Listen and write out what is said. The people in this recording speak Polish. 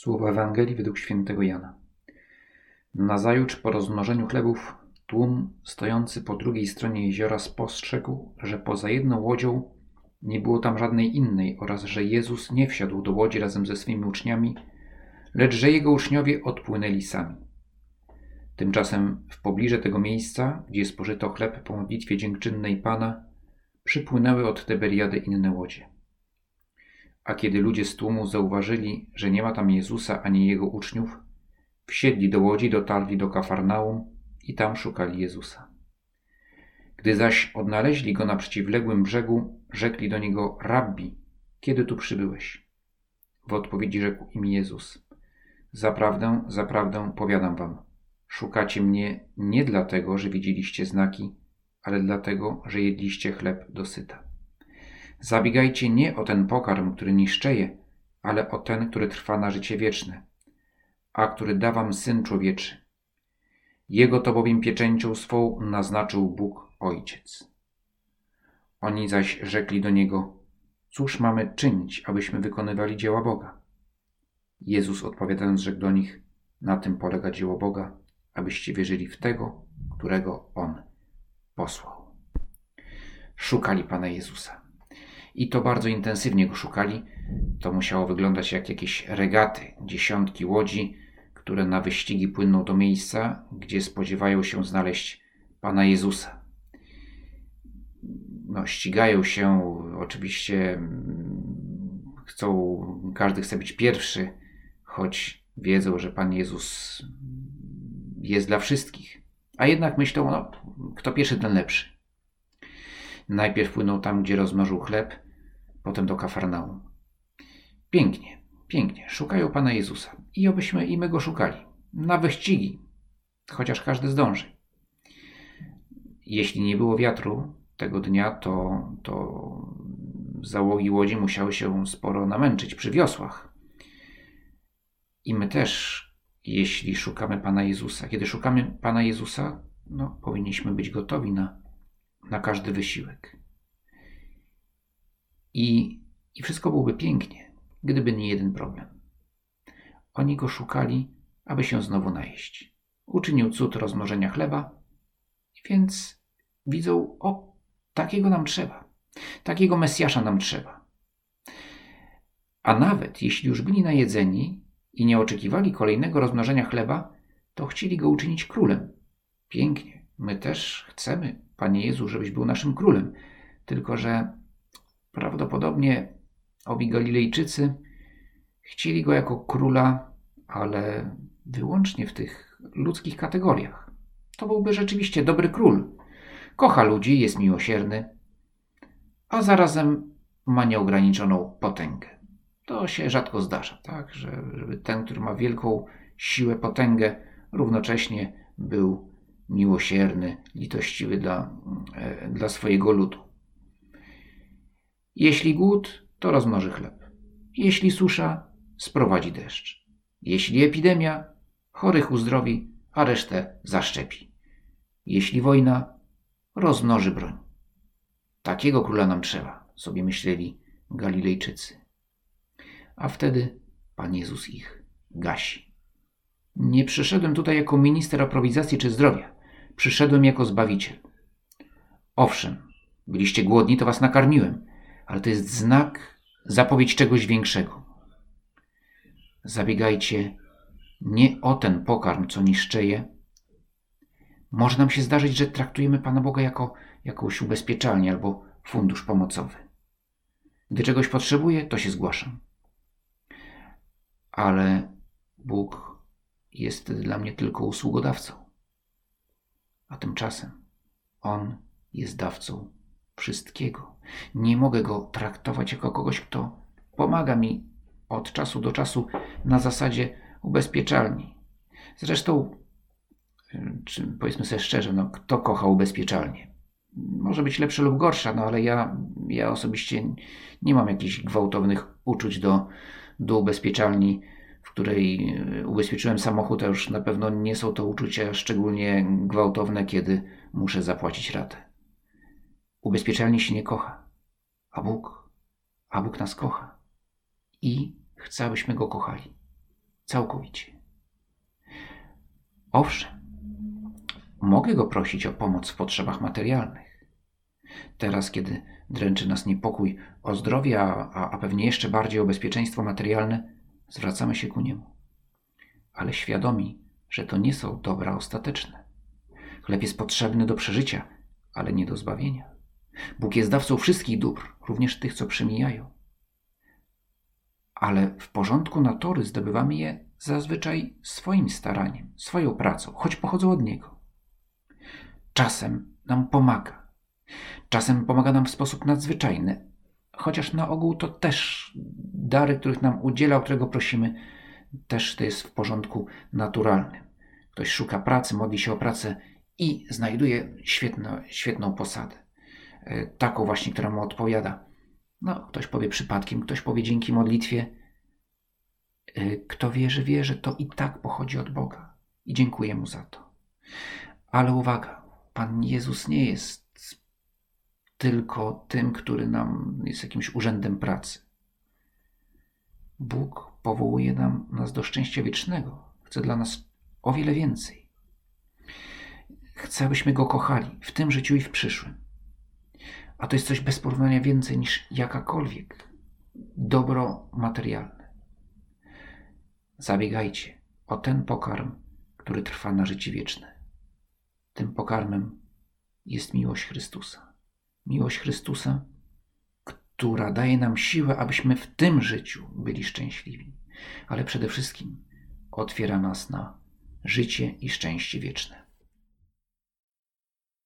Słowo Ewangelii według świętego Jana. Nazajutrz po rozmnożeniu chlebów tłum stojący po drugiej stronie jeziora spostrzegł, że poza jedną łodzią nie było tam żadnej innej oraz że Jezus nie wsiadł do łodzi razem ze swymi uczniami, lecz że jego uczniowie odpłynęli sami. Tymczasem w pobliże tego miejsca, gdzie spożyto chleb po modlitwie dziękczynnej Pana, przypłynęły od Teberiady inne łodzie. A kiedy ludzie z tłumu zauważyli, że nie ma tam Jezusa ani jego uczniów, wsiedli do łodzi, dotarli do Kafarnaum i tam szukali Jezusa. Gdy zaś odnaleźli go na przeciwległym brzegu, rzekli do niego: Rabbi, kiedy tu przybyłeś? W odpowiedzi rzekł im Jezus: Zaprawdę, zaprawdę powiadam wam, szukacie mnie nie dlatego, że widzieliście znaki, ale dlatego, że jedliście chleb dosyta. Zabiegajcie nie o ten pokarm, który niszczeje, ale o ten, który trwa na życie wieczne, a który da wam Syn Człowieczy. Jego to bowiem pieczęcią swą naznaczył Bóg Ojciec. Oni zaś rzekli do Niego, cóż mamy czynić, abyśmy wykonywali dzieła Boga? Jezus odpowiadając rzekł do nich, na tym polega dzieło Boga, abyście wierzyli w tego, którego On posłał. Szukali Pana Jezusa i to bardzo intensywnie go szukali. To musiało wyglądać jak jakieś regaty, dziesiątki łodzi, które na wyścigi płyną do miejsca, gdzie spodziewają się znaleźć Pana Jezusa. No, ścigają się, oczywiście mm, chcą, każdy chce być pierwszy, choć wiedzą, że Pan Jezus jest dla wszystkich. A jednak myślą, no, kto pierwszy, ten lepszy. Najpierw płynął tam, gdzie rozmnożył chleb, potem do Kafarnaum. Pięknie, pięknie. Szukają Pana Jezusa. I obyśmy i my Go szukali. Na wyścigi. Chociaż każdy zdąży. Jeśli nie było wiatru tego dnia, to, to załogi łodzi musiały się sporo namęczyć przy wiosłach. I my też, jeśli szukamy Pana Jezusa, kiedy szukamy Pana Jezusa, no, powinniśmy być gotowi na, na każdy wysiłek. I, I wszystko byłoby pięknie, gdyby nie jeden problem. Oni go szukali, aby się znowu najeść. Uczynił cud rozmnożenia chleba, więc widzą, o, takiego nam trzeba. Takiego Mesjasza nam trzeba. A nawet jeśli już byli najedzeni i nie oczekiwali kolejnego rozmnożenia chleba, to chcieli go uczynić królem. Pięknie. My też chcemy, Panie Jezu, żebyś był naszym królem. Tylko, że Prawdopodobnie owi Galilejczycy chcieli go jako króla, ale wyłącznie w tych ludzkich kategoriach. To byłby rzeczywiście dobry król. Kocha ludzi, jest miłosierny, a zarazem ma nieograniczoną potęgę. To się rzadko zdarza, tak? Że, żeby ten, który ma wielką siłę, potęgę, równocześnie był miłosierny, litościwy dla, e, dla swojego ludu. Jeśli głód, to rozmnoży chleb. Jeśli susza, sprowadzi deszcz. Jeśli epidemia, chorych uzdrowi, a resztę zaszczepi. Jeśli wojna, rozmnoży broń. Takiego króla nam trzeba, sobie myśleli Galilejczycy. A wtedy Pan Jezus ich gasi. Nie przyszedłem tutaj jako minister aprowizacji czy zdrowia. Przyszedłem jako zbawiciel. Owszem, byliście głodni, to was nakarmiłem ale to jest znak, zapowiedź czegoś większego. Zabiegajcie nie o ten pokarm, co niszczeje. Może nam się zdarzyć, że traktujemy Pana Boga jako jakąś ubezpieczalnię albo fundusz pomocowy. Gdy czegoś potrzebuję, to się zgłaszam. Ale Bóg jest dla mnie tylko usługodawcą. A tymczasem On jest dawcą wszystkiego. Nie mogę go traktować jako kogoś, kto pomaga mi od czasu do czasu na zasadzie ubezpieczalni. Zresztą, czy powiedzmy sobie szczerze, no, kto kocha ubezpieczalnie? Może być lepsza lub gorsza, no ale ja, ja osobiście nie mam jakichś gwałtownych uczuć do, do ubezpieczalni, w której ubezpieczyłem samochód, a już na pewno nie są to uczucia szczególnie gwałtowne, kiedy muszę zapłacić ratę. Ubezpieczalnie się nie kocha, a Bóg, a Bóg nas kocha i chce, abyśmy Go kochali. całkowicie. Owszem, mogę go prosić o pomoc w potrzebach materialnych. Teraz, kiedy dręczy nas niepokój o zdrowie, a, a pewnie jeszcze bardziej o bezpieczeństwo materialne, zwracamy się ku niemu. Ale świadomi, że to nie są dobra ostateczne. Chleb jest potrzebny do przeżycia, ale nie do zbawienia. Bóg jest dawcą wszystkich dóbr, również tych, co przemijają. Ale w porządku natury zdobywamy je zazwyczaj swoim staraniem, swoją pracą, choć pochodzą od Niego. Czasem nam pomaga. Czasem pomaga nam w sposób nadzwyczajny, chociaż na ogół to też dary, których nam udziela, o którego prosimy, też to jest w porządku naturalnym. Ktoś szuka pracy, modli się o pracę i znajduje świetno, świetną posadę. E, taką właśnie, która mu odpowiada. No, ktoś powie przypadkiem, ktoś powie dzięki modlitwie. E, kto wierzy, wie, że to i tak pochodzi od Boga. I dziękuję mu za to. Ale uwaga, Pan Jezus nie jest tylko tym, który nam jest jakimś urzędem pracy. Bóg powołuje nam, nas do szczęścia wiecznego. Chce dla nas o wiele więcej. Chce, abyśmy Go kochali w tym życiu i w przyszłym. A to jest coś bez porównania więcej niż jakakolwiek dobro materialne. Zabiegajcie o ten pokarm, który trwa na życie wieczne. Tym pokarmem jest miłość Chrystusa. Miłość Chrystusa, która daje nam siłę, abyśmy w tym życiu byli szczęśliwi, ale przede wszystkim otwiera nas na życie i szczęście wieczne.